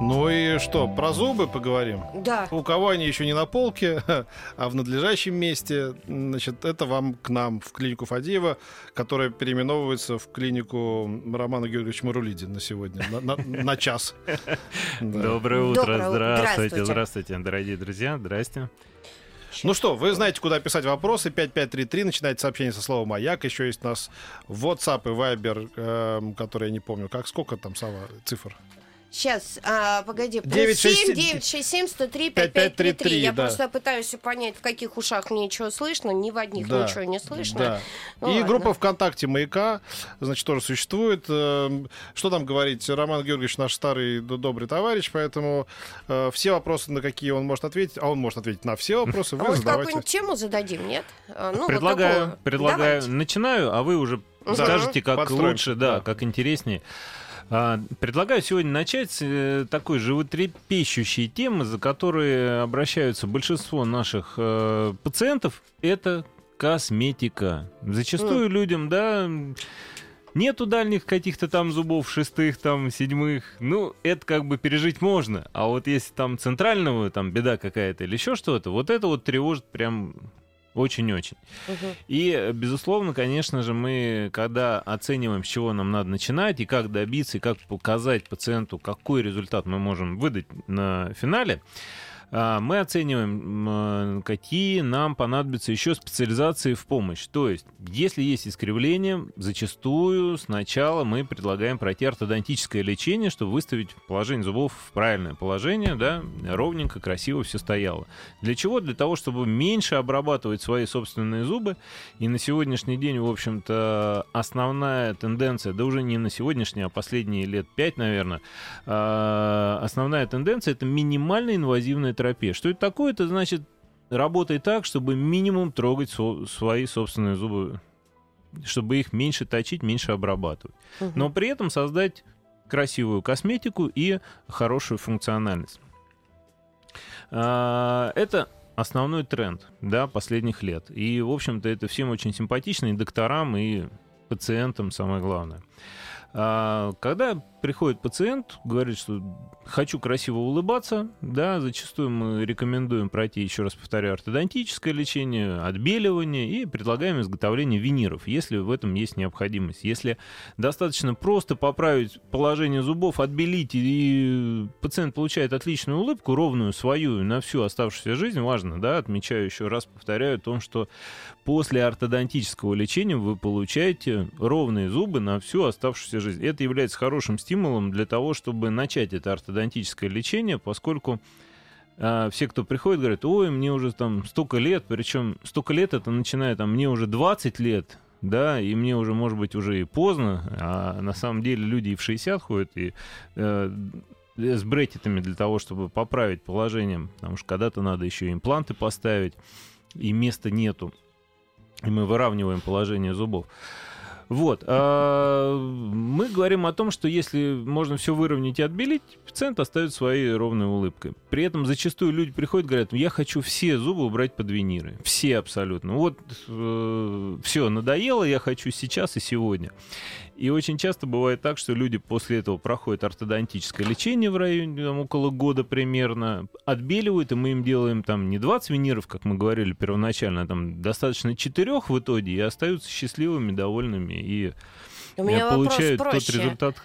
Ну и что, про зубы поговорим? Да. У кого они еще не на полке, а в надлежащем месте, значит, это вам к нам, в клинику Фадеева, которая переименовывается в клинику Романа Георгиевича Марулидин на сегодня, на, на, на час. Доброе утро, здравствуйте, Здравствуйте. дорогие друзья, здрасте. Ну что, вы знаете, куда писать вопросы. 5533, начинайте сообщение со слова «Маяк». Еще есть у нас WhatsApp и Viber, эм, которые я не помню. Как, сколько там, Сава, цифр? Сейчас, а, погоди. Плюс 967 7, 967 103 5533, 5533. Я да. просто пытаюсь понять, в каких ушах мне ничего слышно. Ни в одних Да, ничего не слышно. Да. Ну и ладно. группа ВКонтакте «Маяка», значит, тоже существует. Эм, Что там говорить? Роман Георгиевич наш старый добрый товарищ, поэтому э, все вопросы, на какие он может ответить, а он может ответить на все вопросы, А вы может, задавайте. какую-нибудь тему зададим, нет? А, ну, вот предлагаю, такую. предлагаю, Давайте. начинаю, а вы уже скажете, как Подстроимся, лучше, да, да. как интереснее. А, Предлагаю сегодня начать с э, такой животрепещущей темы, за которые обращаются большинство наших э, пациентов. Это косметика. Зачастую людям, да, нету дальних каких-то там зубов, шестых, там, седьмых. Ну, это как бы пережить можно. А вот если там центрального, там, беда какая-то или еще что-то, вот это вот тревожит прям очень-очень. Мгм. И, э, безусловно, конечно же, мы, когда оцениваем, с чего нам надо начинать, и как добиться, и как показать пациенту, какой результат мы можем выдать на финале, мы оцениваем, м, какие нам понадобятся еще специализации в помощь. То есть, если есть искривление, зачастую сначала мы предлагаем пройти ортодонтическое лечение, чтобы выставить положение зубов в правильное положение, да, ровненько, красиво все стояло. Для чего? Для того, чтобы меньше обрабатывать свои собственные зубы. И на сегодняшний день, в общем-то, основная тенденция, да уже не на сегодняшний, а последние лет пять, наверное, а, основная тенденция это минимально инвазивная терапия. Что это такое? Это значит работай так, чтобы минимум трогать со- свои собственные зубы, чтобы их меньше точить, меньше обрабатывать. Мгм. Но при этом создать красивую косметику и хорошую функциональность. А, Это основной тренд да, последних лет. И, в общем-то, это всем очень симпатично, и докторам, и пациентам самое главное. А, Когда приходит пациент, говорит, что хочу красиво улыбаться, да, зачастую мы рекомендуем пройти, еще раз повторяю, ортодонтическое лечение, отбеливание и предлагаем изготовление виниров, если в этом есть необходимость. Если достаточно просто поправить положение зубов, отбелить, и пациент получает отличную улыбку, ровную свою на всю оставшуюся жизнь, важно, да, отмечаю еще раз, повторяю о том, что после ортодонтического лечения вы получаете ровные зубы на всю оставшуюся жизнь. Это является хорошим стимулом для того, чтобы начать это ортодонтическое лечение, поскольку а, все, кто приходит, говорят, ой, мне уже там столько лет, причем столько лет это начиная там, мне уже 20 лет, да, и мне уже, может быть, уже и поздно, а на самом деле люди и в 60 ходят, и э, с брекетами для того, чтобы поправить положение, потому что когда-то надо еще импланты поставить, и места нету, и мы выравниваем положение зубов. Вот. а, Мы говорим о том, что если можно все выровнять и отбелить, пациент оставит своей ровной улыбкой. При этом зачастую люди приходят и говорят, я хочу все зубы убрать под виниры. Все абсолютно. Вот все, надоело, я хочу сейчас и сегодня. И очень часто бывает так, что люди после этого проходят ортодонтическое лечение в районе там, около года примерно, отбеливают, и мы им делаем там не 20 виниров, как мы говорили первоначально, а там достаточно 4 в итоге, и остаются счастливыми, довольными, и У меня получают тот проще. результат.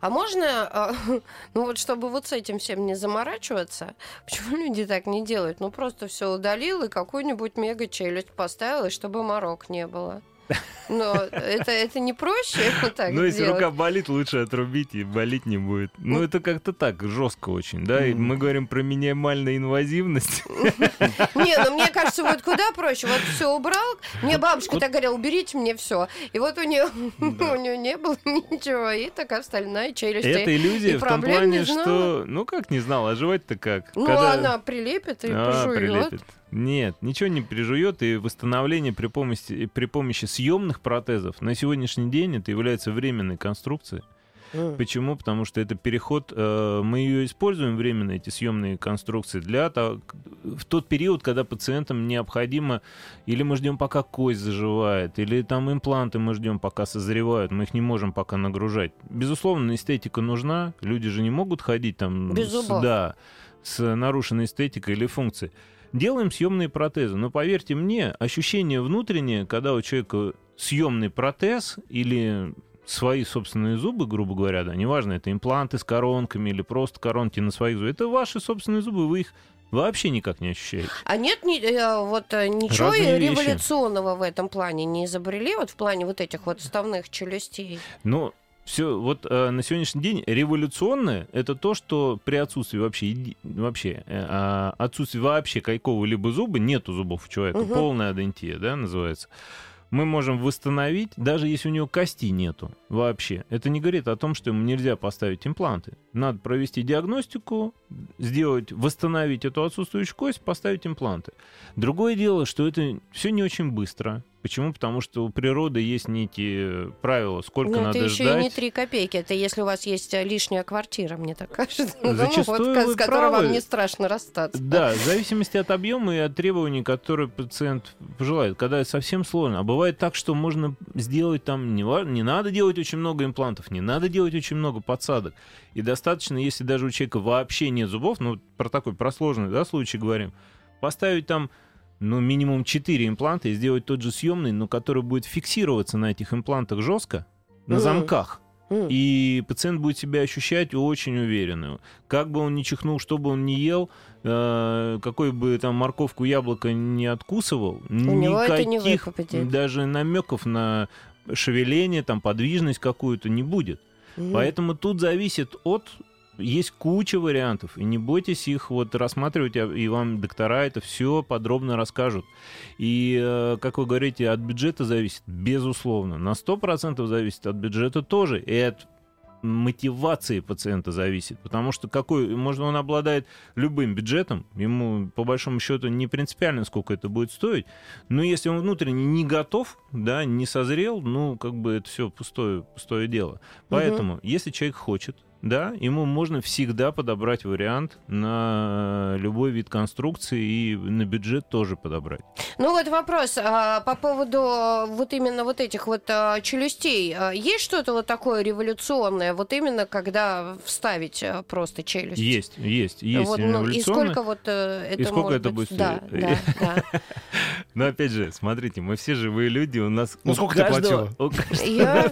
А можно, а, ну вот чтобы вот с этим всем не заморачиваться, почему люди так не делают? Ну просто все удалил и какую-нибудь мега челюсть поставил, и чтобы морок не было. Но это, это не проще вот так ну, если рука болит, лучше отрубить, и болеть не будет. Ну, Ну. это как-то так, жестко очень, да? И мы говорим про минимальную инвазивность. Не, ну мне кажется, вот куда проще. Вот все убрал. Мне бабушка так говорила, уберите мне все. И вот у нее у нее не было ничего. И так остальная челюсть. Это иллюзия в том плане, знала. что... Ну, как не знал, а жевать-то как? Ну, она прилепит и А, пожует. Нет, ничего не прижует, и восстановление при помощи, при помощи съемных протезов на сегодняшний день это является временной конструкцией. М. Почему? Потому что это переход, э, мы ее используем временно, эти съемные конструкции, для того, в тот период, когда пациентам необходимо, или мы ждем, пока кость заживает, или там импланты мы ждем, пока созревают, мы их не можем пока нагружать. Безусловно, эстетика нужна, люди же не могут ходить там... Без с- да, с нарушенной эстетикой или функцией. Делаем съемные протезы, но поверьте мне, ощущение внутреннее, когда у человека съемный протез или свои собственные зубы, грубо говоря, да, неважно, это импланты с коронками или просто коронки на своих зубах, это ваши собственные зубы, вы их вообще никак не ощущаете. А нет ни- э, вот э, ничего Разные вещи. революционного в этом плане не изобрели, вот в плане вот этих вот вставных челюстей? Но все, вот э, на сегодняшний день революционное это то, что при отсутствии вообще, вообще э, а, отсутствии вообще какого-либо зуба, нету зубов у человека, Мгм. полная адентия, да, называется. Мы можем восстановить, даже если у него кости нету вообще. Это не говорит о том, что ему нельзя поставить импланты. Надо провести диагностику, сделать, восстановить эту отсутствующую кость, поставить импланты. Другое дело, что это все не очень быстро. Почему? Потому что у природы есть некие правила, сколько Ну, надо это еще ждать. и не три копейки, это если у вас есть э, лишняя квартира, мне так кажется. Ну, Зачастую вот, вы с которой правы. вам не страшно расстаться. Да, в зависимости от объема и от требований, которые пациент пожелает. Когда совсем сложно. А бывает так, что можно сделать там, не, не надо делать очень много имплантов, не надо делать очень много подсадок. И достаточно, если даже у человека вообще нет зубов, ну, про такой, про сложный, да, случай говорим, поставить там ну, минимум 4 импланта и сделать тот же съемный, но который будет фиксироваться на этих имплантах жестко, на замках. И пациент будет себя ощущать очень уверенно. Как бы он ни чихнул, что бы он ни ел, э, какой бы там морковку, яблоко не откусывал, У него это не никаких выпадет. даже намеков на шевеление, там подвижность какую-то не будет. М. Поэтому тут зависит от есть куча вариантов, и не бойтесь их вот рассматривать, а- и вам доктора это все подробно расскажут. И, э, как вы говорите, от бюджета зависит, безусловно. На 100% зависит от бюджета тоже, и от мотивации пациента зависит, потому что какой, можно он обладает любым бюджетом, ему по большому счету не принципиально, сколько это будет стоить, но если он внутренне не готов, да, не созрел, ну, как бы это все пустое, пустое дело. Поэтому, если человек хочет, да, ему можно всегда подобрать вариант на любой вид конструкции и на бюджет тоже подобрать. Ну вот вопрос а, по поводу а, вот именно вот этих вот а, челюстей. А, Есть что-то вот такое революционное, вот именно когда вставить а, просто челюсть? Есть, есть, есть Вот, ну, и сколько вот э, это И сколько может это быть? будет Да, стоить? да, да. Но опять же, смотрите, мы все живые люди, у нас... Ну, сколько ты каждого- у Я...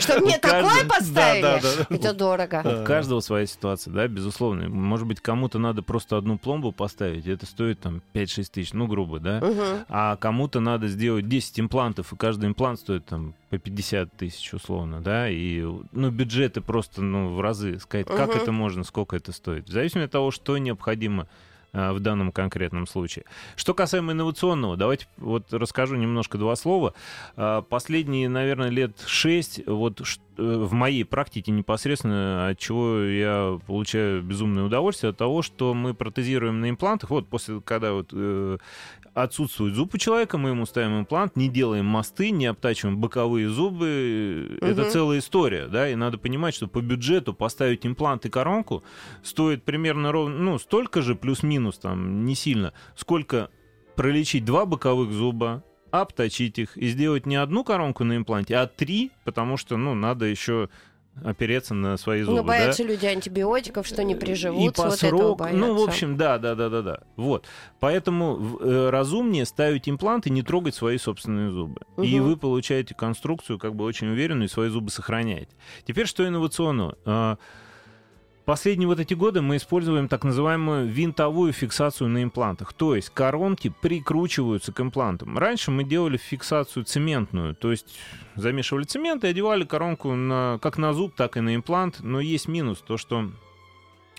Что мне такое поставили? Это дорого. У каждого своя ситуация, да, безусловно. Может быть, кому-то надо просто одну пломбу поставить, это стоит там 5-6 тысяч, ну, грубо, да? Мгм. А кому-то надо сделать 10 имплантов, и каждый имплант стоит там по 50 тысяч условно, да, и, ну, бюджеты просто, ну, в разы сказать, как Мгм. это можно, сколько это стоит. В зависимости от того, что необходимо в данном конкретном случае. Что касаемо инновационного, давайте вот расскажу немножко два слова. А, Последние, наверное, лет шесть вот э, в моей практике непосредственно, от чего я получаю безумное удовольствие, от того, что мы протезируем на имплантах. Вот после, когда вот э, отсутствует зуб у человека, мы ему ставим имплант, не делаем мосты, не обтачиваем боковые зубы. Это Мгм. целая история, да, и надо понимать, что по бюджету поставить имплант и коронку стоит примерно ровно, ну, столько же, плюс-минус, там, не сильно, сколько пролечить два боковых зуба, обточить их и сделать не одну коронку на импланте, а три, потому что, ну, надо еще опереться на свои зубы. Ну, да? боятся люди антибиотиков, что не и приживутся, по вот срок, ну, в общем, да, да, да, да, да. Вот. Поэтому э, разумнее ставить имплант и не трогать свои собственные зубы. И Мгм. вы получаете конструкцию, как бы очень уверенную, и свои зубы сохраняете. Теперь что инновационного? Последние вот эти годы мы используем так называемую винтовую фиксацию на имплантах. То есть коронки прикручиваются к имплантам. Раньше мы делали фиксацию цементную, то есть замешивали цемент и одевали коронку на, как на зуб, так и на имплант. Но есть минус, то что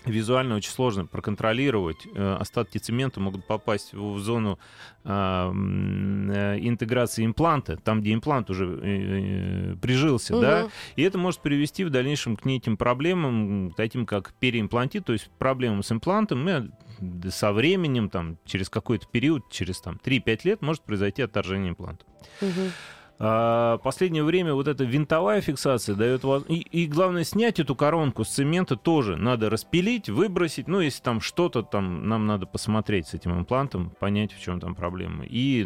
визуально очень сложно проконтролировать. Э, Остатки цемента могут попасть в зону а, э, интеграции импланта, там, где имплант уже э, прижился, да, Мгм. и это может привести в дальнейшем к неким проблемам, таким как переимплантит, то есть проблемам с имплантом, и со временем, там, через какой-то период, через там, 3-5 лет может произойти отторжение импланта. Мгм. А, последнее время вот эта винтовая фиксация дает вас... И, и главное, снять эту коронку с цемента тоже надо распилить, выбросить. Ну, если там что-то там нам надо посмотреть с этим имплантом, понять, в чем там проблема. И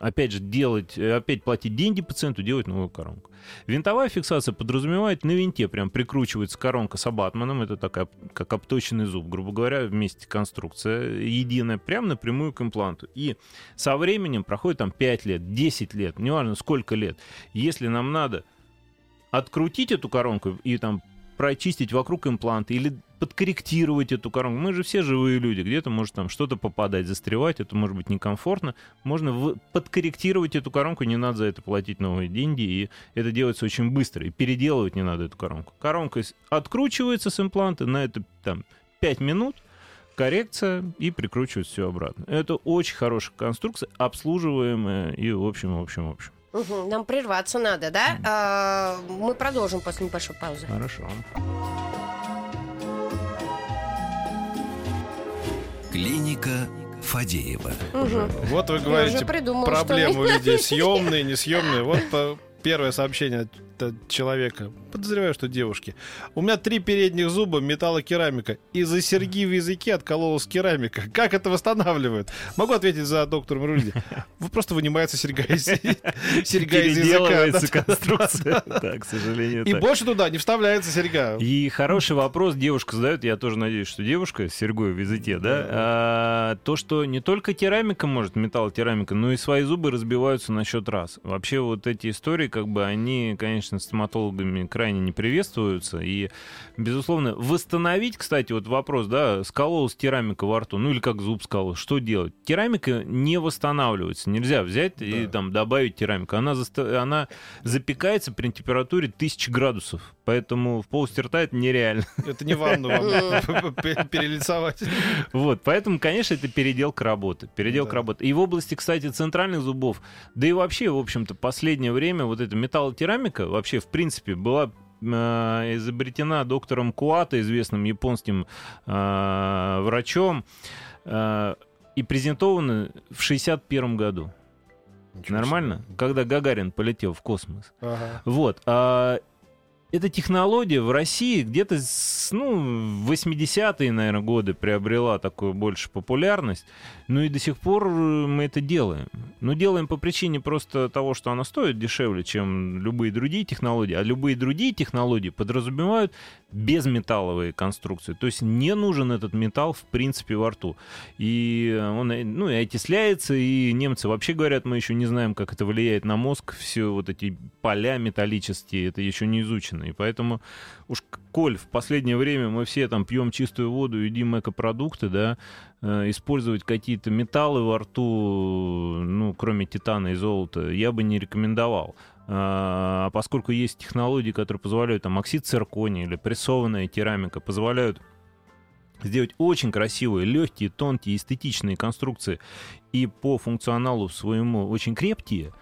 опять же, делать, э, опять платить деньги пациенту, делать новую коронку. Винтовая фиксация подразумевает на винте прям прикручивается коронка с абатманом, это такая, как обточенный зуб, грубо говоря, вместе конструкция единая, прям напрямую к импланту. И со временем проходит там 5 лет, 10 лет, неважно сколько лет. Если нам надо открутить эту коронку и там прочистить вокруг импланта или подкорректировать эту коронку. Мы же все живые люди, где-то может там что-то попадать, застревать, это может быть некомфортно. Можно в... подкорректировать эту коронку, не надо за это платить новые деньги, и это делается очень быстро, и переделывать не надо эту коронку. Коронка откручивается с импланта на это там 5 минут, коррекция и прикручивать все обратно. Это очень хорошая конструкция, обслуживаемая и в общем, в общем, в общем. Угу, нам прерваться надо, да? А, мы продолжим после небольшой паузы. Хорошо. Клиника Фадеева. Угу. Вот вы говорите, придумала, проблемы у людей съемные, несъемные. Вот по- первое сообщение от человека. Подозреваю, что девушки. У меня три передних зуба металлокерамика. Из-за серьги в языке откололась керамика. Как это восстанавливают? Могу ответить за доктора Рулиди. Просто вынимается серьга из, серьга из языка. Переделывается конструкция. Да, к сожалению, И больше туда не вставляется серьга. И хороший вопрос девушка задает, я тоже надеюсь, что девушка с серьгой в языке, да, а, то, что не только керамика может, металлокерамика, но и свои зубы разбиваются на счет раз. Вообще вот эти истории, как бы, они, конечно, стоматологами крайне не приветствуются, и, безусловно, восстановить, кстати, вот вопрос, да, скололась керамика во рту, ну или как зуб сколол, что делать? Керамика не восстанавливается, нельзя взять и Да. там добавить керамику, она, заста- она запекается при температуре 1000 градусов, поэтому в полости рта это нереально. Это не ванну вам пе- перелицовать. Вот, поэтому, конечно, это переделка работы. Переделка Да. работы. И в области, кстати, центральных зубов, да и вообще, в общем-то, последнее время вот эта металлокерамика вообще, в принципе, была э, изобретена доктором Куата, известным японским э, врачом, э, и презентована в 61 году. Нормально? Когда Гагарин полетел в космос. Ага. Вот. А эта технология в России где-то с, ну, в 80-е, наверное, годы приобрела такую больше популярность. Ну и до сих пор э, мы это делаем. Но делаем по причине просто того, что она стоит дешевле, чем любые другие технологии. А любые другие технологии подразумевают безметалловые конструкции. То есть не нужен этот металл в принципе во рту. И он э, ну, и окисляется, и немцы вообще говорят, мы еще не знаем, как это влияет на мозг. Все вот эти поля металлические, это еще не изучено. И поэтому уж коль в последнее время мы все там пьем чистую воду, едим экопродукты, да, э, использовать какие-то металлы во рту, ну, кроме титана и золота, я бы не рекомендовал. А поскольку есть технологии, которые позволяют, там, оксид циркония или прессованная керамика, позволяют сделать очень красивые, легкие, тонкие, эстетичные конструкции и по функционалу своему очень крепкие, а,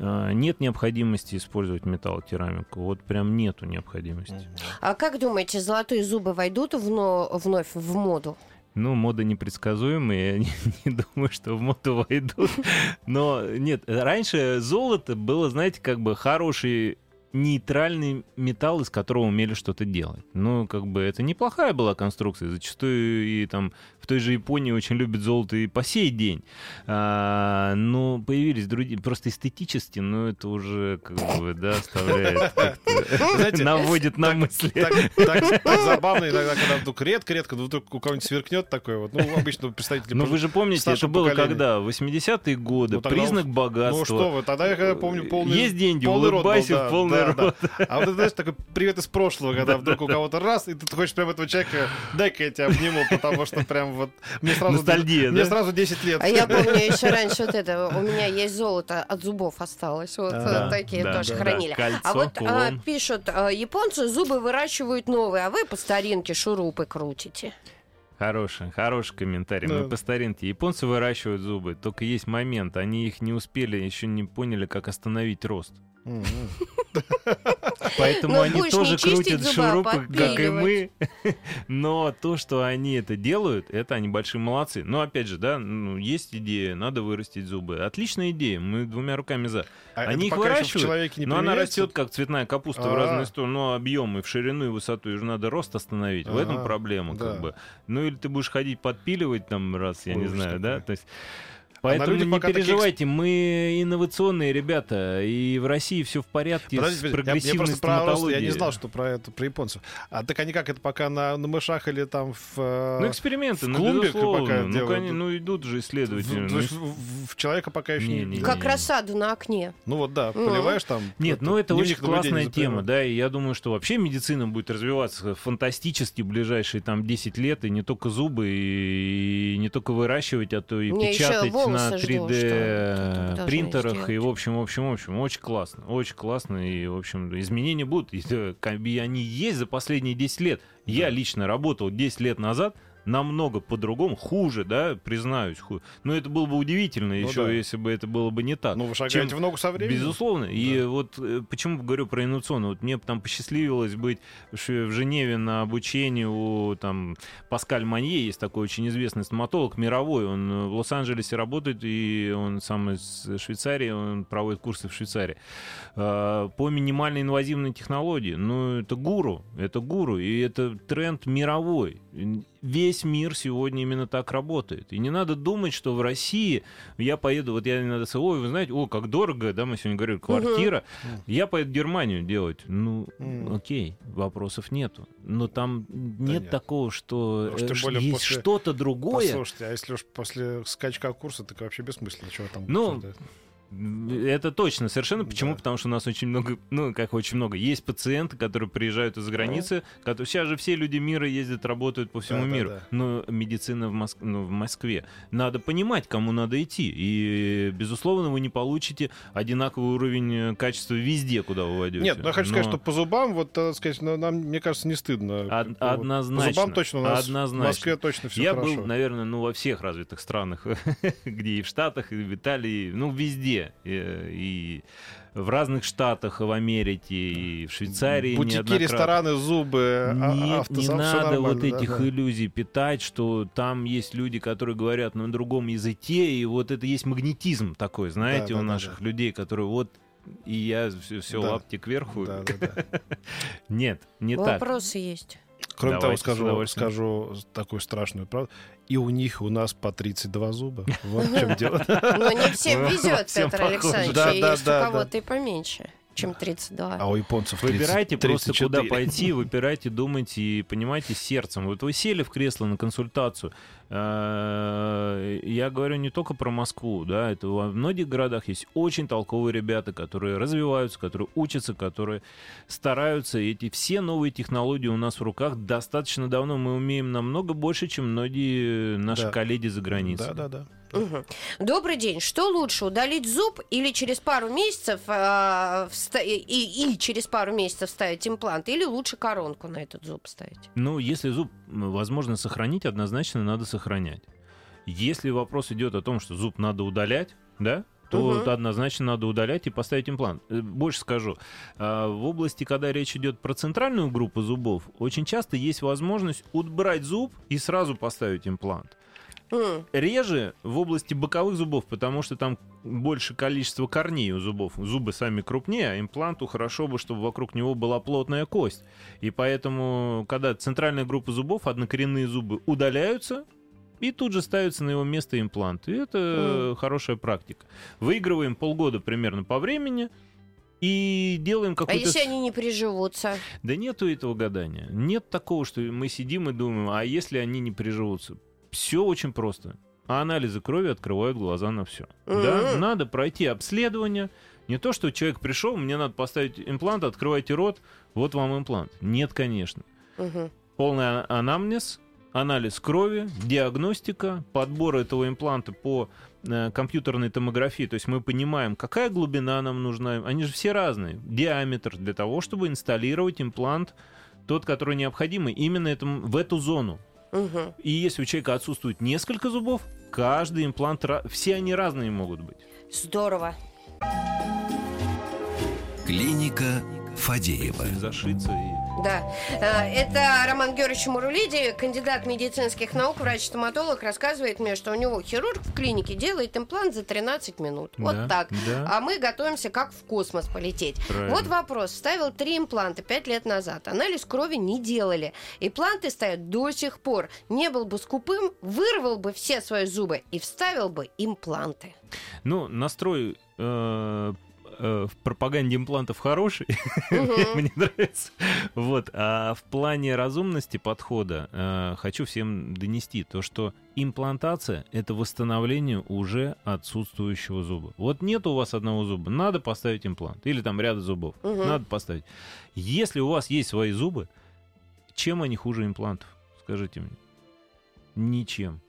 нет необходимости использовать металлокерамику. Вот прям нету необходимости. А как думаете, золотые зубы войдут вно- вновь в моду? Ну, мода непредсказуемая, я не, не думаю, что в моду войдут. Но нет, раньше золото было, знаете, как бы хороший нейтральный металл, из которого умели что-то делать. Ну, как бы это неплохая была конструкция. Зачастую и там в той же Японии очень любят золото и по сей день. А, но появились другие, просто эстетически, но это уже как бы, да, оставляет Знаете, наводит на мысли. Так, так- так забавно иногда, когда вдруг редко-редко, вдруг у кого-нибудь сверкнет такое вот. Ну, обычно представители... Ну вы же помните, это было поколения. когда? 80-е годы, Ну, признак богатства. Ну что вы, тогда я помню полный... Есть деньги, улыбайся в полный да. А вот это, знаешь, такой привет из прошлого, когда вдруг у кого-то раз, и ты хочешь прям этого человека, дай-ка я тебя обниму, потому что прям вот... Мне сразу, Ностальгия, Мне сразу 10 лет. А я помню еще раньше вот это, у меня есть золото от зубов осталось, вот такие тоже хранили. Кольцо, а вот а, пишут, а, японцы зубы выращивают новые, а вы по старинке шурупы крутите. Хороший, хороший комментарий. Да. Мы по старинке. Японцы выращивают зубы, только есть момент. Они их не успели, еще не поняли, как остановить рост. Поэтому Но они будешь тоже не крутят зубы, а шурупы, как и мы. Но то, что они это делают, это они большие молодцы. Но опять же, да, ну, есть идея, надо вырастить зубы. Отличная идея, мы двумя руками за. А Они их в выращивают, не Но она растет как цветная капуста в А. разные стороны. Но объем и в ширину, и в высоту, и же надо рост остановить. В этом Ага, проблема, да. как бы. Ну или ты будешь ходить подпиливать там раз, я не Ужас знаю, да? То есть Поэтому люди не пока таких- переживайте, мы инновационные ребята, и в России все в порядке Подождите, с подождите, я- я, прогрессивной просто про я не знал, что про это, про японцев. А так они как это пока на, на мышах или там в... э, Ну, эксперименты, в ну, клумбе пока ну, делают. коне- ну, идут же в, исследователи. то ну, в- в- в человека пока еще не... Не, не, Как не. рассаду на окне. Ну вот да, Ну. поливаешь там... Нет, ну это очень классная тема, да, и я думаю, что вообще медицина будет развиваться фантастически в ближайшие там 10 лет, и не только зубы, и не только выращивать, а то и Не, еще печатать на жду, 3D что тут принтерах, и в общем, в общем, в общем, очень классно, очень классно, и в общем, изменения будут, и, они есть за последние 10 лет. Я лично работал 10 лет назад, намного по-другому, хуже, да, признаюсь, хуже. Но это было бы удивительно Ну еще, да. если бы это было бы не так. Ну вы шагаете Чем- в ногу со временем. Безусловно. И вот э, почему говорю про инновационно. Вот мне там посчастливилось быть в Женеве на обучении у там Паскаль Манье, есть такой очень известный стоматолог мировой. Он э, в Лос-Анджелесе работает, и он сам из Швейцарии, он проводит курсы в Швейцарии. Э, По минимальной инвазивной технологии. Ну, это гуру, это гуру, и это тренд мировой. Весь мир сегодня именно так работает. И не надо думать, что в России я поеду, вот я иногда ой, вы знаете, о, как дорого, да, мы сегодня говорили, квартира. Я поеду в Германию делать. Ну, Мгм. окей, вопросов нету. Но там нет, нет. такого, что э, тем ш- более есть после- что-то другое. Послушайте, а если уж после скачка курса, так вообще бессмысленно, чего там Ну, обсуждать. Это точно, совершенно. Да. Почему? Потому что у нас очень много, ну, как очень много, есть пациенты, которые приезжают из-за границы, которые сейчас же все люди мира ездят, работают по всему Да, да, миру. да. Но медицина в, Моск- ну, в Москве. Надо понимать, кому надо идти. И, безусловно, вы не получите одинаковый уровень э, качества везде, куда вы войдете. Нет, ну я хочу сказать, Но- что по зубам, вот, так сказать, ну, нам, мне кажется, не стыдно. Од- однозначно. По зубам точно у нас Однозначно. в Москве точно все Я хорошо. был, наверное, ну, во всех развитых странах, где и в Штатах, и в Италии, ну, везде. И, и в разных штатах, в Америке, и в Швейцарии Бутики, рестораны, зубы, а- Нет, не автосам- всё надо вот этих да. иллюзий питать, что там есть люди, которые говорят на другом языке, и вот это есть магнетизм такой, знаете, Да, у да, да, наших да. людей, которые вот и я все, Да. лапти кверху. Да, да, да. Нет, не так. Вопросы есть. Кроме того, Давайте, с скажу, скажу такую страшную правду. И у них, и у нас по 32 зуба. Вот в чем дело. Но не всем везет, Петр. Александрович. Есть у кого-то и поменьше, чем 32. А у японцев 30, Выбирайте просто 34. куда пойти, выбирайте, думайте и понимайте сердцем. Вот вы сели в кресло на консультацию. э, Я говорю не только про Москву, да, это во многих городах есть очень толковые ребята, которые развиваются, которые учатся, которые стараются. И эти все новые технологии у нас в руках достаточно давно. Мы умеем намного больше, чем многие наши Да. коллеги за границей. Да, да, да. Мгм. Добрый день. Что лучше, удалить зуб или через пару месяцев а, вста- и, и через пару месяцев ставить имплант, или лучше коронку на этот зуб ставить? Ну, если зуб м, возможно сохранить, однозначно надо сохранять. Если вопрос идет о том, что зуб надо удалять, да, то это однозначно надо удалять и поставить имплант. Э, Больше скажу. а, В области, когда речь идет про центральную группу зубов, очень часто есть возможность убрать зуб и сразу поставить имплант. Реже в области боковых зубов, потому что там больше количество корней у зубов. Зубы сами крупнее, а импланту хорошо бы, чтобы вокруг него была плотная кость. И поэтому, когда центральная группа зубов, однокоренные зубы удаляются, и тут же ставится на его место имплант. И это э, хорошая практика. Выигрываем полгода примерно по времени и делаем А какой-то... если они не приживутся? Да нету этого гадания. Нет такого, что мы сидим и думаем, а если они не приживутся? Все очень просто. А анализы крови открывают глаза на все. Да? Надо пройти обследование. Не то, что человек пришел, мне надо поставить имплант, открывайте рот, вот вам имплант. Нет, конечно. Мгм. Полный а- анамнез, анализ крови, диагностика, подбор этого импланта по э, компьютерной томографии. То есть мы понимаем, какая глубина нам нужна. Они же все разные. Диаметр для того, чтобы инсталлировать имплант, тот, который необходимый именно этому, в эту зону. Мгм. И если у человека отсутствует несколько зубов, каждый имплант, все они разные могут быть. Здорово. Клиника Фадеева. Зашиться и... Да. А, Это Роман Георгиевич Мурулиди, кандидат медицинских наук, врач-стоматолог, рассказывает мне, что у него хирург в клинике делает имплант за 13 минут. Да, Вот так. да. А мы готовимся как в космос полететь. Правильно. Вот вопрос. Вставил три импланта 5 лет назад. Анализ крови не делали. Импланты стоят до сих пор. Не был бы скупым, вырвал бы все свои зубы и вставил бы импланты. Ну, настрой э, э, в пропаганде имплантов хороший, Мгм. мне нравится. Вот. А в плане разумности подхода э, хочу всем донести то, что имплантация — это восстановление уже отсутствующего зуба. Вот нет у вас одного зуба, надо поставить имплант. Или там ряда зубов, Мгм. надо поставить. Если у вас есть свои зубы, чем они хуже имплантов? Скажите мне. Ничем.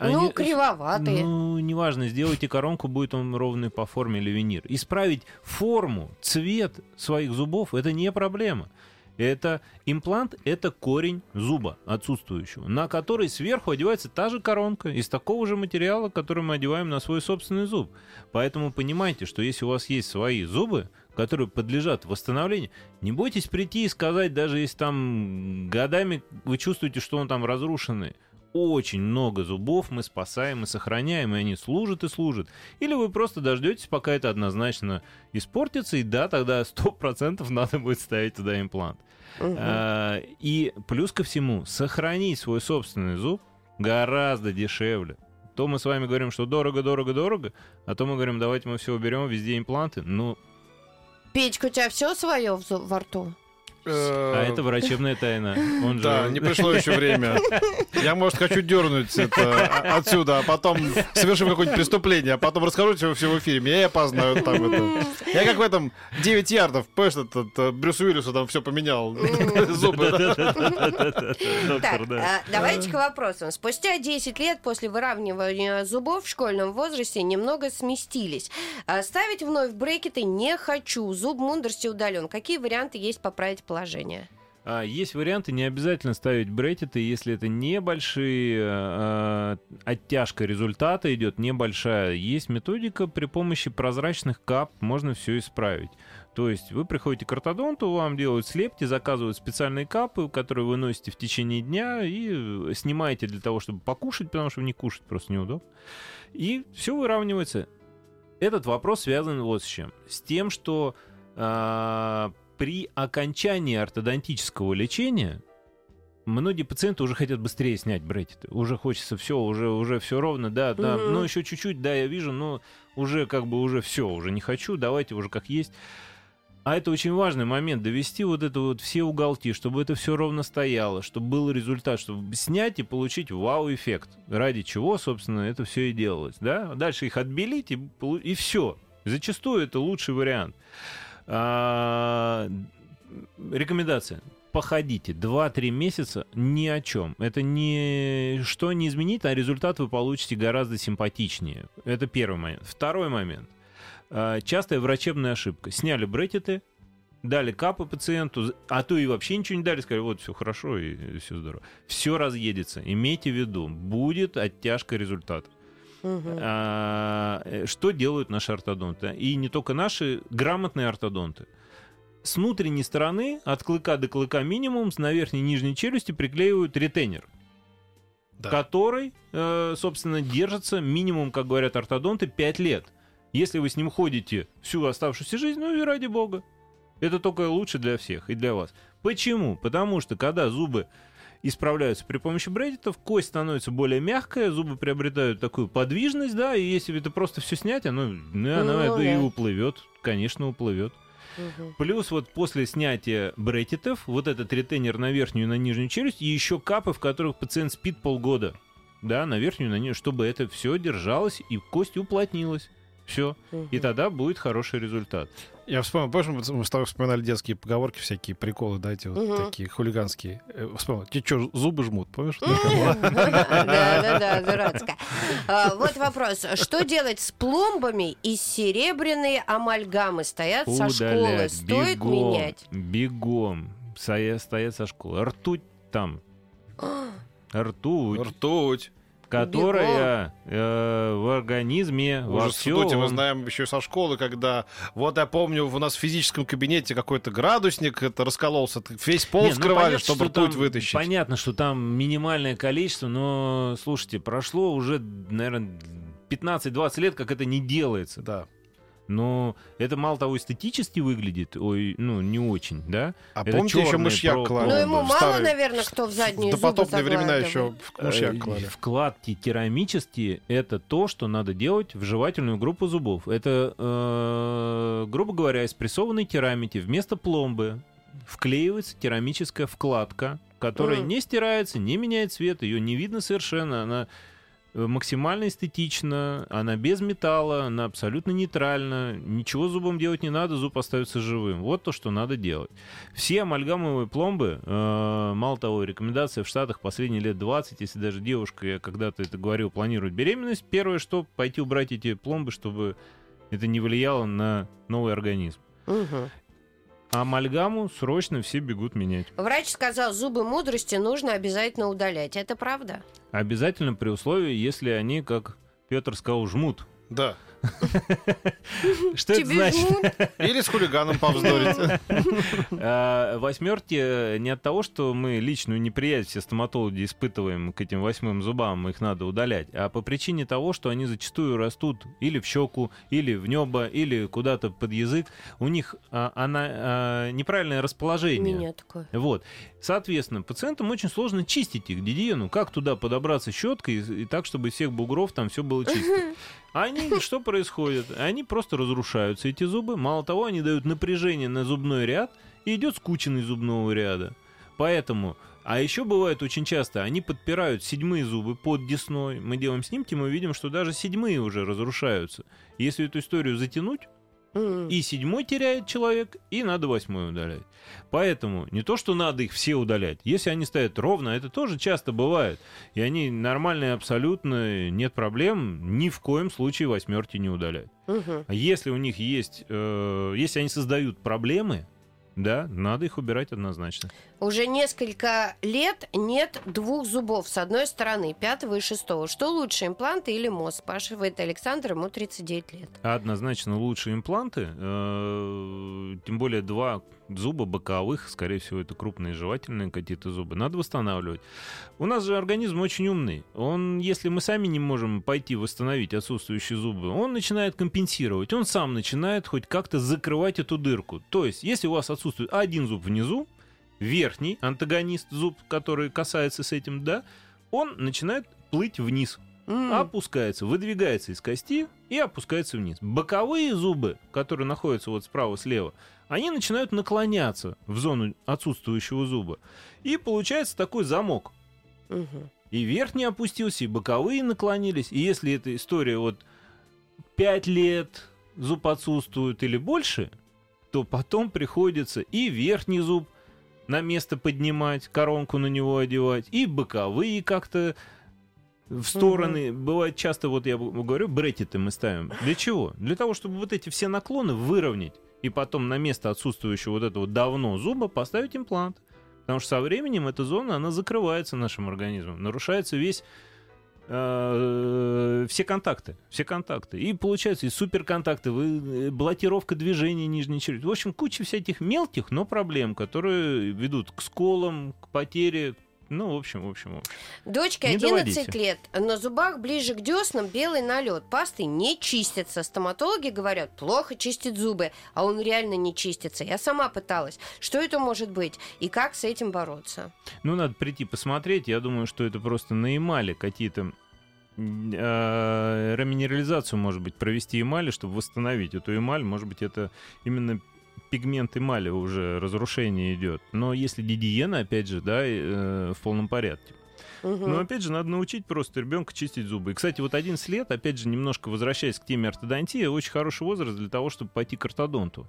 Ну, Они- кривоватые. ну, неважно, сделайте коронку, будет он ровный по форме или винир. Исправить форму, цвет своих зубов – это не проблема. Это имплант, это корень зуба отсутствующего, на который сверху одевается та же коронка из такого же материала, который мы одеваем на свой собственный зуб. Поэтому понимайте, что если у вас есть свои зубы, которые подлежат восстановлению, не бойтесь прийти и сказать, даже если там годами вы чувствуете, что он там разрушенный, очень много зубов мы спасаем и сохраняем, и они служат и служат. Или вы просто дождетесь, пока это однозначно испортится, и да, тогда 100% надо будет ставить туда имплант. Мгм. А, И плюс ко всему, сохранить свой собственный зуб гораздо дешевле. То мы с вами говорим, что дорого, дорого, дорого, а то мы говорим, давайте мы все уберем, везде импланты. Ну, Печка, у тебя все свое во рту? А это врачебная тайна. Он же... Да, не пришло еще время. Я, может, хочу дернуть это а- отсюда, а потом совершим какое-нибудь преступление, а потом расскажу тебе все в эфире. Меня и опознают там это. Я как в этом 9 ярдов, понимаешь, этот э, Брюс Уиллису там все поменял. Зубы. Так, да. а, давайте к вопросам. Спустя 10 лет после выравнивания зубов в школьном возрасте немного сместились. А, Ставить вновь брекеты не хочу. Зуб мудрости удален. Какие варианты есть поправить положение? А, Есть варианты, не обязательно ставить брекеты, если это небольшие, э, оттяжка результата идет небольшая. Есть методика при помощи прозрачных кап, можно все исправить. То есть вы приходите к ортодонту, вам делают слепки, заказывают специальные капы, которые вы носите в течение дня и э, снимаете для того, чтобы покушать, потому что не кушать просто неудобно. И все выравнивается. Этот вопрос связан вот с чем. С тем, что а, при окончании ортодонтического лечения многие пациенты уже хотят быстрее снять брекеты. Уже хочется все, уже, уже все ровно, да, да. Мгм. Ну, еще чуть-чуть, да, я вижу, но уже как бы уже все, уже не хочу, давайте уже как есть. А это очень важный момент, довести вот это вот все уголки, чтобы это все ровно стояло, чтобы был результат, чтобы снять и получить вау-эффект. Ради чего, собственно, это все и делалось, да? Дальше их отбелить и, и все. Зачастую это лучший вариант. А, рекомендация. Походите 2-3 месяца ни о чем. Это не что не изменит, а результат вы получите гораздо симпатичнее. Это первый момент. Второй момент. А, Частая врачебная ошибка. Сняли брекеты, дали капы пациенту, а то и вообще ничего не дали, сказали, вот все хорошо и все здорово. Все разъедется. Имейте в виду, будет оттяжка результата. А, э, что делают наши ортодонты? И не только наши, грамотные ортодонты. С внутренней стороны, от клыка до клыка минимум, с на верхней и нижней челюсти приклеивают ретейнер, Да. который, э, собственно, держится минимум, как говорят ортодонты, 5 лет. Если вы с ним ходите всю оставшуюся жизнь, ну и ради бога. Это только лучше для всех и для вас. Почему? Потому что когда зубы исправляются при помощи брекетов, кость становится более мягкая, зубы приобретают такую подвижность, да, и если это просто все снять, оно, ну, оно Ну, и да. уплывет, конечно, уплывет. Мгм. Плюс вот после снятия брекетов, вот этот ретейнер на верхнюю и на нижнюю челюсть, и еще капы, в которых пациент спит полгода, да, на верхнюю и на нижнюю, чтобы это все держалось и кость уплотнилась. Все. И Мгм. тогда будет хороший результат. Я вспомнил, помнишь, мы с тобой вспоминали детские поговорки, всякие приколы, да, эти вот Мгм. такие хулиганские. Э, Вспомнил, тебе что, зубы жмут, помнишь? Да-да-да, дурацкая. А, Вот вопрос. Что делать с пломбами и серебряные амальгамы стоят со школы? Стоит менять? Бегом. Стоя- Стоят со школы. Ртуть там. Ртуть. Ртуть. Которая э, в организме во Уже в институте мы всем... знаем еще со школы, когда вот я помню, у нас в физическом кабинете какой-то градусник это раскололся, весь пол Не, ну, вскрывали, понятно, чтобы что ртуть там- вытащить. Понятно, что там минимальное количество, но, слушайте, прошло уже, наверное, 15-20 лет, как это не делается. Да. Но это мало того эстетически выглядит, ой, ну, не очень, да? А Это помните, еще мышьяк про- клали? Ну, ему мало, старые- наверное, кто в задние зубы допотопные времена еще в мышьяк Э, клали. Вкладки керамические — это то, что надо делать в жевательную группу зубов. Это, э, грубо говоря, из прессованной керамики вместо пломбы вклеивается керамическая вкладка, которая не стирается, не меняет цвет, ее не видно совершенно, она максимально эстетична, она без металла, она абсолютно нейтральна, ничего зубом делать не надо, зуб остается живым. Вот то, что надо делать. Все амальгамовые пломбы, э, мало того, рекомендация в Штатах последние лет 20, если даже девушка, я когда-то это говорил, планирует беременность, первое, что пойти убрать эти пломбы, чтобы это не влияло на новый организм. Мгм. А амальгаму срочно все бегут менять. Врач сказал, зубы мудрости нужно обязательно удалять. Это правда? Обязательно при условии, если они, как Петр сказал, жмут. Да. Что это значит? Или с хулиганом повздорить. А, Восьмерки не от того, что мы личную неприязнь все стоматологи испытываем к этим восьмым зубам, их надо удалять, а по причине того, что они зачастую растут или в щеку, или в небо, или куда-то под язык. У них а, она, а, неправильное У расположение. меня такое. Вот. Соответственно, пациентам очень сложно чистить их гигиену. Как туда подобраться щеткой и, и так, чтобы из всех бугров там все было чисто. Они, что происходит? Они просто разрушаются, эти зубы. Мало того, они дают напряжение на зубной ряд, и идет скученный зубного ряда. Поэтому, а еще бывает очень часто, они подпирают седьмые зубы под десной. Мы делаем снимки, мы видим, что даже седьмые уже разрушаются. Если эту историю затянуть, И седьмой теряет человек, и надо восьмой удалять. Поэтому не то, что надо их все удалять. Если они стоят ровно, это тоже часто бывает. И они нормальные абсолютно, нет проблем, ни в коем случае восьмерки не удалять. А если у них есть, э, если они создают проблемы, да, надо их убирать однозначно. Уже несколько лет нет двух зубов с одной стороны, пятого и шестого. Что лучше, импланты или мост? Спрашивает Александр, ему 39 лет. Однозначно лучшие импланты, э, тем более два зуба боковых, скорее всего, это крупные жевательные какие-то зубы, надо восстанавливать. У нас же организм очень умный. Он, если мы сами не можем пойти восстановить отсутствующие зубы, он начинает компенсировать. Он сам начинает хоть как-то закрывать эту дырку. То есть, если у вас отсутствует один зуб внизу, верхний антагонист зуб, который касается с этим, да, он начинает плыть вниз М. опускается, выдвигается из кости и опускается вниз. Боковые зубы, которые находятся вот справа-слева, они начинают наклоняться в зону отсутствующего зуба. И получается такой замок. Мгм. И верхний опустился, и боковые наклонились. И если эта история вот 5 лет зуб отсутствует или больше, то потом приходится и верхний зуб на место поднимать, коронку на него одевать, и боковые как-то в стороны. Бывает часто, вот я говорю, брекеты мы ставим. Для чего? Для того, чтобы вот эти все наклоны выровнять, и потом на место отсутствующего вот этого давно зуба поставить имплант. Потому что со временем эта зона, она закрывается нашим организмом. Нарушается весь все контакты, все контакты. И получается и суперконтакты, вы, э, блокировка движения нижней челюсти. В общем, куча всяких мелких, но проблем, которые ведут к сколам, к потере. Ну, в общем, в общем, в общем. Дочке Не 11 доводите. лет. На зубах ближе к деснам белый налет. Пастой не чистится. Стоматологи говорят, плохо чистит зубы. А он реально не чистится. Я сама пыталась. Что это может быть? И как с этим бороться? Ну, надо прийти посмотреть. Я думаю, что это просто на эмали какие-то э, реминерализацию, может быть, провести эмали, чтобы восстановить эту эмаль. Может быть, это именно пигмент эмали уже разрушение идет. Но если гигиена, опять же, да, э, в полном порядке. Мгм. Но опять же, надо научить просто ребенка чистить зубы. И, кстати, вот 11 лет, опять же, немножко возвращаясь к теме ортодонтии, очень хороший возраст для того, чтобы пойти к ортодонту.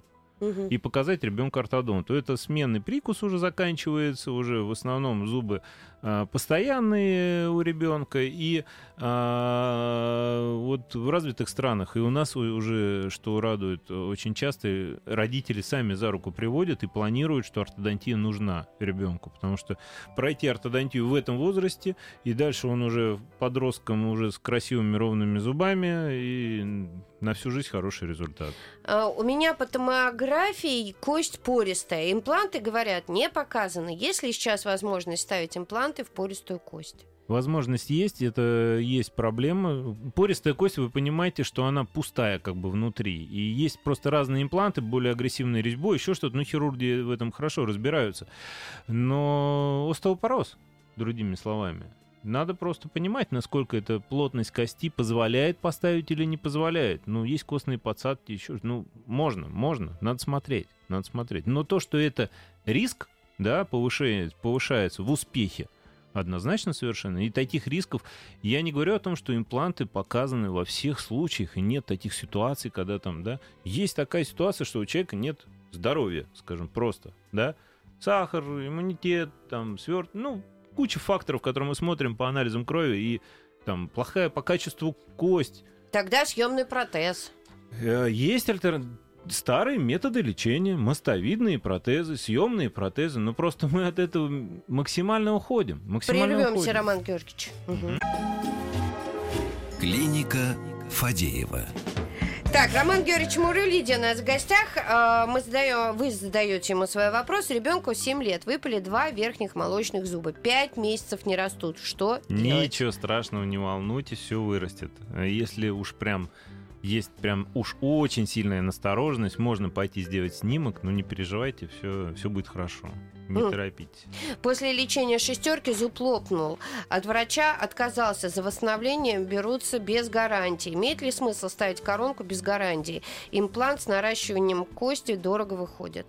И показать ребенку ортодонт, то это сменный прикус уже заканчивается, уже в основном зубы постоянные у ребенка, и а, вот в развитых странах, и у нас уже, что радует, очень часто родители сами за руку приводят и планируют, что ортодонтия нужна ребенку, потому что пройти ортодонтию в этом возрасте, и дальше он уже подростком, уже с красивыми ровными зубами, и на всю жизнь хороший результат. А, У меня по томографии кость пористая. Импланты, говорят, не показаны. Есть ли сейчас возможность ставить импланты в пористую кость? Возможность есть, это есть проблема. Пористая кость, вы понимаете, что она пустая как бы внутри. И есть просто разные импланты, более агрессивной резьбой, еще что-то. Ну, хирурги в этом хорошо разбираются. Но остеопороз, другими словами. Надо просто понимать, насколько эта плотность кости позволяет поставить или не позволяет. Ну, есть костные подсадки, еще. Ну, можно, можно. Надо смотреть. Надо смотреть. Но то, что это риск, да, повышается, повышается в успехе, Однозначно совершенно. И таких рисков... Я не говорю о том, что импланты показаны во всех случаях, и нет таких ситуаций, когда там, да... Есть такая ситуация, что у человека нет здоровья, скажем, просто, да? Сахар, иммунитет, там, сверт... Ну, куча факторов, которые мы смотрим по анализам крови, и там плохая по качеству кость. Тогда съемный протез. Э, Есть альтернатива. Старые методы лечения, мостовидные протезы, съемные протезы, но просто мы от этого максимально уходим. Максимально Прервемся, уходим. Роман Георгиевич. Мгм. Клиника Фадеева. Так, Роман Георгиевич Мурулиди у нас в гостях. А, Мы задаем, вы задаете ему свой вопрос. Ребенку 7 лет. Выпали два верхних молочных зуба. 5 месяцев не растут. Что делать? Ничего страшного, не волнуйтесь, все вырастет. Если уж прям есть прям уж очень сильная настороженность, можно пойти сделать снимок, но не переживайте, все, все будет хорошо. Не М. торопитесь. После лечения шестерки зуб лопнул. От врача отказался. За восстановление берутся без гарантии. Имеет ли смысл ставить коронку без гарантии? Имплант с наращиванием кости дорого выходит.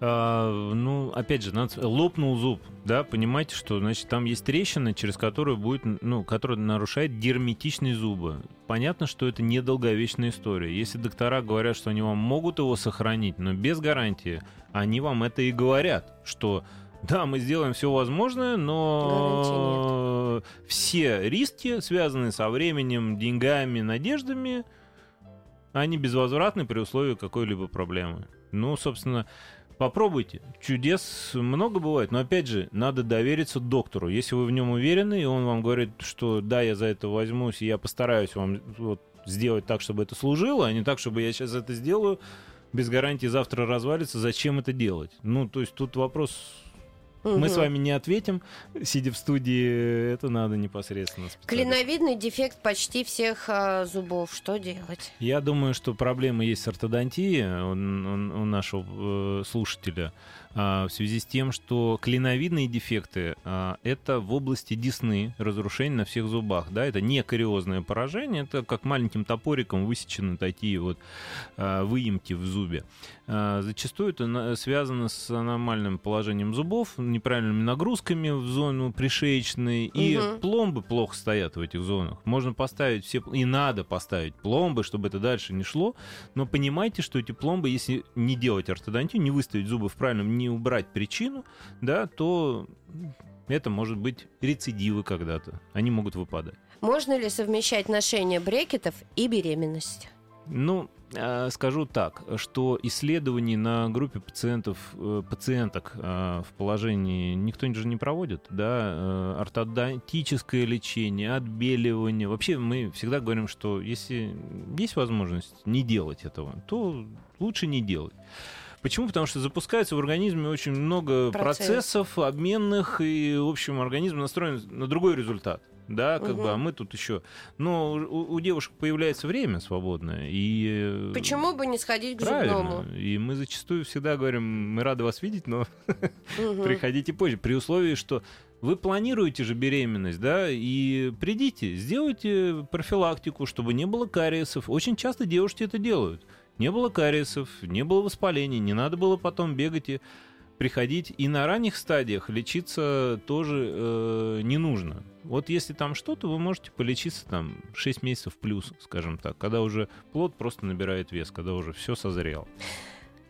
А, ну, опять же, лопнул зуб, да, понимаете, что, значит, там есть трещина, через которую будет, ну, которая нарушает герметичность зуба. Понятно, что это не долговечная история. Если доктора говорят, что они вам могут его сохранить, но без гарантии, они вам это и говорят, что да, мы сделаем все возможное, но все риски, связанные со временем, деньгами, надеждами, они безвозвратны при условии какой-либо проблемы. Ну, собственно, Попробуйте. Чудес много бывает, но опять же, надо довериться доктору. Если вы в нем уверены, и он вам говорит, что да, я за это возьмусь, и я постараюсь вам вот, сделать так, чтобы это служило, а не так, чтобы я сейчас это сделаю, без гарантии завтра развалится, зачем это делать? Ну, то есть тут вопрос... Мы с вами не ответим, сидя в студии, это надо непосредственно. Клиновидный дефект почти всех а, зубов. Что делать? Я думаю, что проблема есть с ортодонтией у, у- у нашего э, слушателя в связи с тем, что клиновидные дефекты а, это в области десны, разрушение на всех зубах. Да? Это не кариозное поражение, это как маленьким топориком высечены такие вот а, выемки в зубе. А, Зачастую это связано с аномальным положением зубов, неправильными нагрузками в зону пришеечной, и Мгм. пломбы плохо стоят в этих зонах. Можно поставить все, и надо поставить пломбы, чтобы это дальше не шло, но понимайте, что эти пломбы, если не делать ортодонтию, не выставить зубы в правильном, не убрать причину, да, то это может быть рецидивы когда-то. Они могут выпадать. Можно ли совмещать ношение брекетов и беременность? Ну, э, скажу так, что исследований на группе пациентов, э, пациенток э, в положении никто же не проводит, да, ортодонтическое лечение, отбеливание. Вообще мы всегда говорим, что если есть возможность не делать этого, то лучше не делать. Почему? Потому что запускается в организме очень много Процесс. процессов обменных, и, в общем, организм настроен на другой результат. Да, как Мгм. бы, а мы тут еще. Но у, у девушек появляется время свободное. И... э, Почему бы не сходить к Правильно. зубному? И мы зачастую всегда говорим, мы рады вас видеть, но Мгм. приходите позже. При условии, что вы планируете же беременность, да, и придите, сделайте профилактику, чтобы не было кариесов. Очень часто девушки это делают. Не было кариесов, не было воспаления, не надо было потом бегать и приходить. И на ранних стадиях лечиться тоже э, не нужно. Вот если там что-то, вы можете полечиться там 6 месяцев плюс, скажем так, когда уже плод просто набирает вес, когда уже все созрело.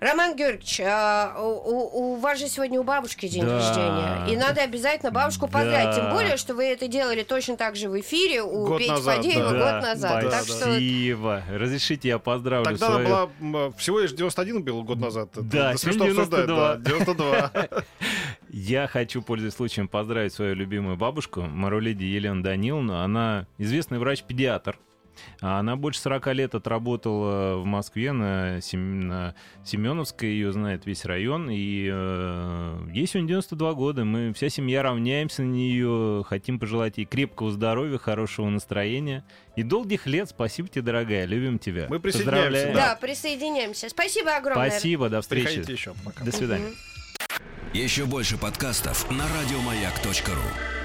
Роман Георгиевич, а, у, у- вас же сегодня у бабушки день Да. рождения. И надо обязательно бабушку Да. поздравить. Тем более, что вы это делали точно так же в эфире у Год Пети назад, Фадеева да. год назад. Да, так да. что Спасибо. Разрешите, я поздравлю Тогда она свою... была м, всего лишь 91 был год назад. Это Да, смешно сегодня обсуждать, да, 92. Я хочу, пользуясь случаем, поздравить свою любимую бабушку, Марулиди Елену Даниловну. Она известный врач-педиатр. А Она больше 40 лет отработала в Москве на, Сем- на Семеновской, ее знает весь район. И э, ей сегодня 92 года. Мы вся семья равняемся на нее, хотим пожелать ей крепкого здоровья, хорошего настроения и долгих лет. Спасибо тебе, дорогая, любим тебя. Мы присоединяемся, Поздравляем. Да, присоединяемся. Спасибо огромное. Спасибо, до встречи. Приходите еще. Пока. До свидания. Еще больше подкастов на радиомаяк.ру.